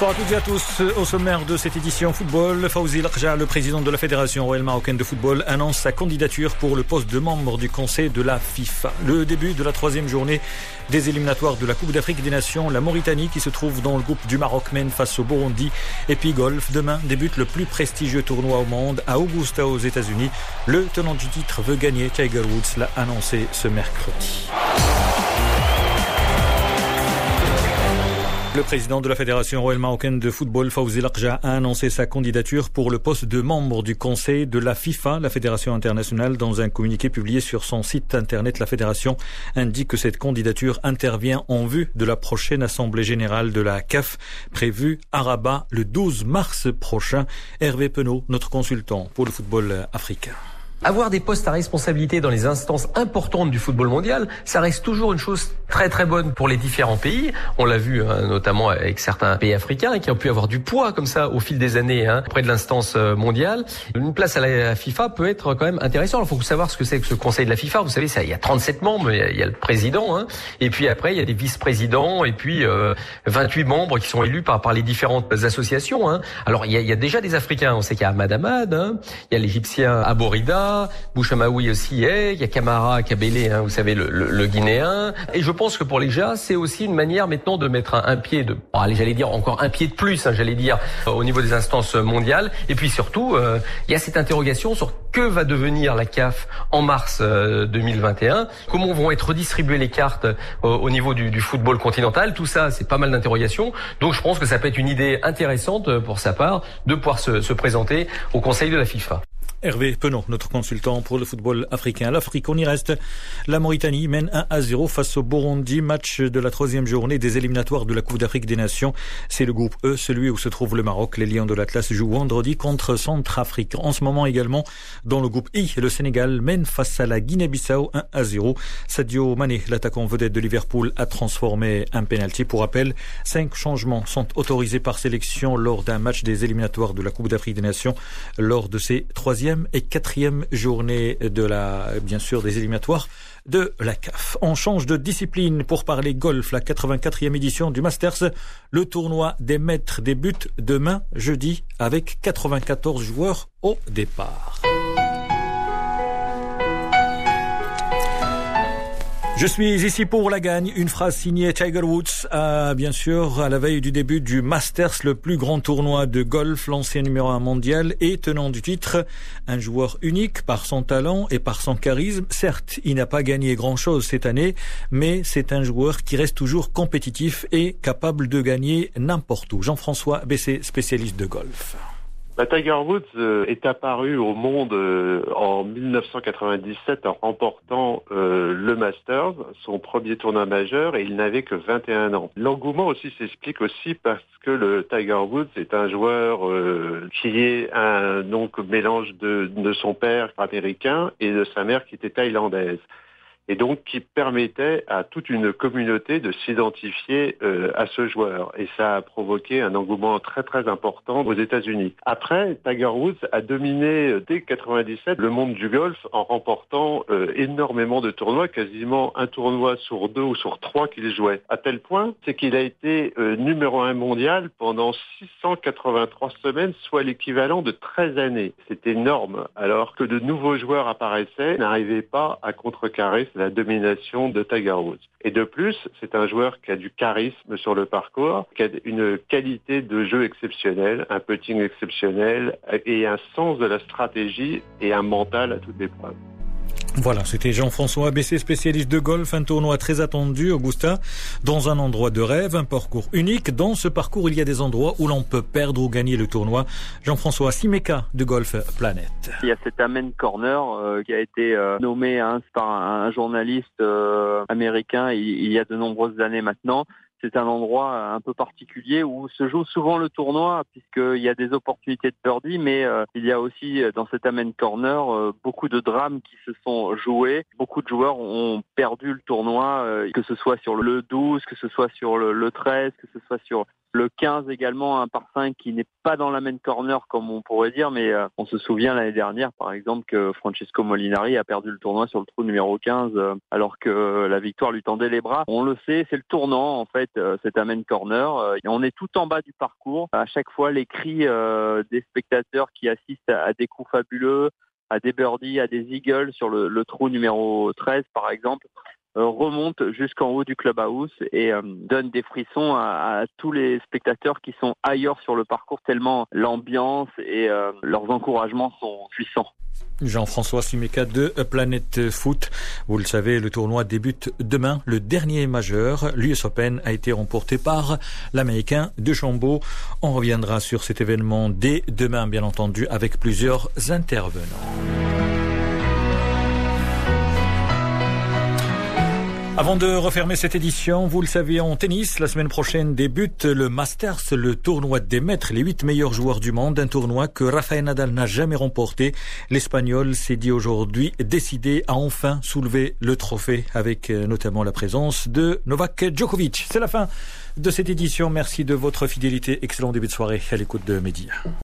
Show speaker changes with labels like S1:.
S1: Bonsoir à toutes et à tous. Au sommaire de cette édition football, Fawzi Lakja, le président de la Fédération royale marocaine de football, annonce sa candidature pour le poste de membre du conseil de la FIFA. Le début de la troisième journée des éliminatoires de la Coupe d'Afrique des Nations, la Mauritanie qui se trouve dans le groupe du Maroc mène face au Burundi. Et puis golf, demain débute le plus prestigieux tournoi au monde à Augusta aux États-Unis. Le tenant du titre veut gagner. Tiger Woods l'a annoncé ce mercredi. Le président de la Fédération royale marocaine de football, Fawzi Lakja, a annoncé sa candidature pour le poste de membre du conseil de la FIFA, la Fédération internationale. Dans un communiqué publié sur son site internet, la Fédération indique que cette candidature intervient en vue de la prochaine assemblée générale de la CAF, prévue à Rabat le 12 mars prochain. Hervé Penaud, notre consultant pour le football africain.
S2: Avoir des postes à responsabilité dans les instances importantes du football mondial, ça reste toujours une chose très très bonne pour les différents pays. On l'a vu hein, notamment avec certains pays africains qui ont pu avoir du poids comme ça au fil des années hein, près de l'instance euh, mondiale. Une place à la FIFA peut être quand même intéressant. Il faut savoir ce que c'est que ce conseil de la FIFA. Vous savez, ça, il y a 37 membres, il y a, le président, hein, et puis après il y a des vice-présidents et puis euh, 28 membres qui sont élus par, par les différentes associations. Hein. Alors il y, a, il y, a, déjà des Africains. On sait qu'il y a Ahmad Ahmad, hein. il y a l'Égyptien Aborida. Bouchamaoui aussi est, il y a Camara Kabele, hein, vous savez, le, le, Guinéen. Et je pense que pour les JA, c'est aussi une manière maintenant de mettre un, pied de, allez, j'allais dire encore un pied de plus, hein, j'allais dire, au niveau des instances mondiales. Et puis surtout, euh, il y a cette interrogation sur que va devenir la CAF en mars 2021, euh, comment vont être redistribuées les cartes euh, au niveau du, du, football continental? Tout ça, c'est pas mal d'interrogations. Donc je pense que ça peut être une idée intéressante pour sa part de pouvoir se, se présenter au Conseil de la FIFA.
S1: Hervé Penon, notre consultant pour le football africain. L'Afrique, on y reste. La Mauritanie mène 1 à 0 face au Burundi, match de la troisième journée des éliminatoires de la Coupe d'Afrique des Nations. C'est le groupe E, celui où se trouve le Maroc. Les Lions de l'Atlas jouent vendredi contre Centrafrique. En ce moment également, dans le groupe I, le Sénégal mène face à la Guinée-Bissau 1 à 0. Sadio Mané, l'attaquant vedette de Liverpool, a transformé un penalty. Pour rappel, cinq changements sont autorisés par sélection lors d'un match des éliminatoires de la Coupe d'Afrique des Nations lors de ces troisièmes et quatrième journée de la, bien sûr, des éliminatoires de la CAF. On change de discipline pour parler golf, la 84e édition du Masters. Le tournoi des maîtres débute demain, jeudi, avec 94 joueurs au départ. Je suis ici pour la gagne. Une phrase signée Tiger Woods, à, bien sûr, à la veille du début du Masters, le plus grand tournoi de golf, l'ancien numéro un mondial et tenant du titre. Un joueur unique par son talent et par son charisme. Certes, il n'a pas gagné grand chose cette année, mais c'est un joueur qui reste toujours compétitif et capable de gagner n'importe où. Jean-François Bessé, spécialiste de golf.
S3: Bah, Tiger Woods euh, est apparu au monde euh, en 1997 en remportant euh, le Masters, son premier tournoi majeur, et il n'avait que 21 ans. L'engouement aussi s'explique aussi parce que le Tiger Woods est un joueur qui est un donc mélange de, de son père américain et de sa mère qui était thaïlandaise et donc qui permettait à toute une communauté de s'identifier euh, à ce joueur. Et ça a provoqué un engouement très très important aux États-Unis. Après, Tiger Woods a dominé euh, dès 97 le monde du golf en remportant euh, énormément de tournois, quasiment un tournoi sur deux ou sur trois qu'il jouait. À tel point, c'est qu'il a été numéro un mondial pendant 683 semaines, soit l'équivalent de 13 années. C'est énorme, alors que de nouveaux joueurs apparaissaient, n'arrivaient pas à contrecarrer la domination de Tiger Woods. Et de plus, c'est un joueur qui a du charisme sur le parcours, qui a une qualité de jeu exceptionnelle, un putting exceptionnel et un sens de la stratégie et un mental à toute épreuve.
S1: Voilà, c'était Jean-François ABC, spécialiste de golf, un tournoi très attendu, Augusta, dans un endroit de rêve, un parcours unique. Dans ce parcours, il y a des endroits où l'on peut perdre ou gagner le tournoi. Jean-François Simeka de Golf Planet.
S4: Il y a cet Amen Corner euh, qui a été euh, nommé hein, par un, journaliste euh, américain il y a de nombreuses années maintenant c'est un endroit un peu particulier où se joue souvent le tournoi puisqu'il y a des opportunités de birdie, mais euh, il y a aussi euh, dans cet Amen Corner euh, beaucoup de drames qui se sont joués. Beaucoup de joueurs ont perdu le tournoi, que ce soit sur le 12, que ce soit sur le, 13, que ce soit sur Le 15 également, un par 5 qui n'est pas dans la main corner comme on pourrait dire, mais euh, on se souvient l'année dernière par exemple que Francesco Molinari a perdu le tournoi sur le trou numéro 15 euh, alors que la victoire lui tendait les bras. On le sait, c'est le tournant en fait, euh, c'est un main corner. on est tout en bas du parcours. À chaque fois, les cris des spectateurs qui assistent à des coups fabuleux, à des birdies, à des eagles sur le, trou numéro 13 par exemple, euh, remonte jusqu'en haut du clubhouse et euh, donne des frissons à, tous les spectateurs qui sont ailleurs sur le parcours tellement l'ambiance et euh, leurs encouragements sont puissants.
S1: Jean-François Simeka de Planète Foot. Vous le savez, le tournoi débute demain. Le dernier majeur, l'US Open, a été remporté par l'Américain de Chambaud. On reviendra sur cet événement dès demain, bien entendu, avec plusieurs intervenants. Avant de refermer cette édition, vous le savez, en tennis, la semaine prochaine débute le Masters, le tournoi des maîtres, les huit meilleurs joueurs du monde, un tournoi que Rafael Nadal n'a jamais remporté. L'Espagnol s'est dit aujourd'hui décidé à enfin soulever le trophée avec euh, notamment la présence de Novak Djokovic. C'est la fin de cette édition. Merci de votre fidélité. Excellent début de soirée à l'écoute de Média.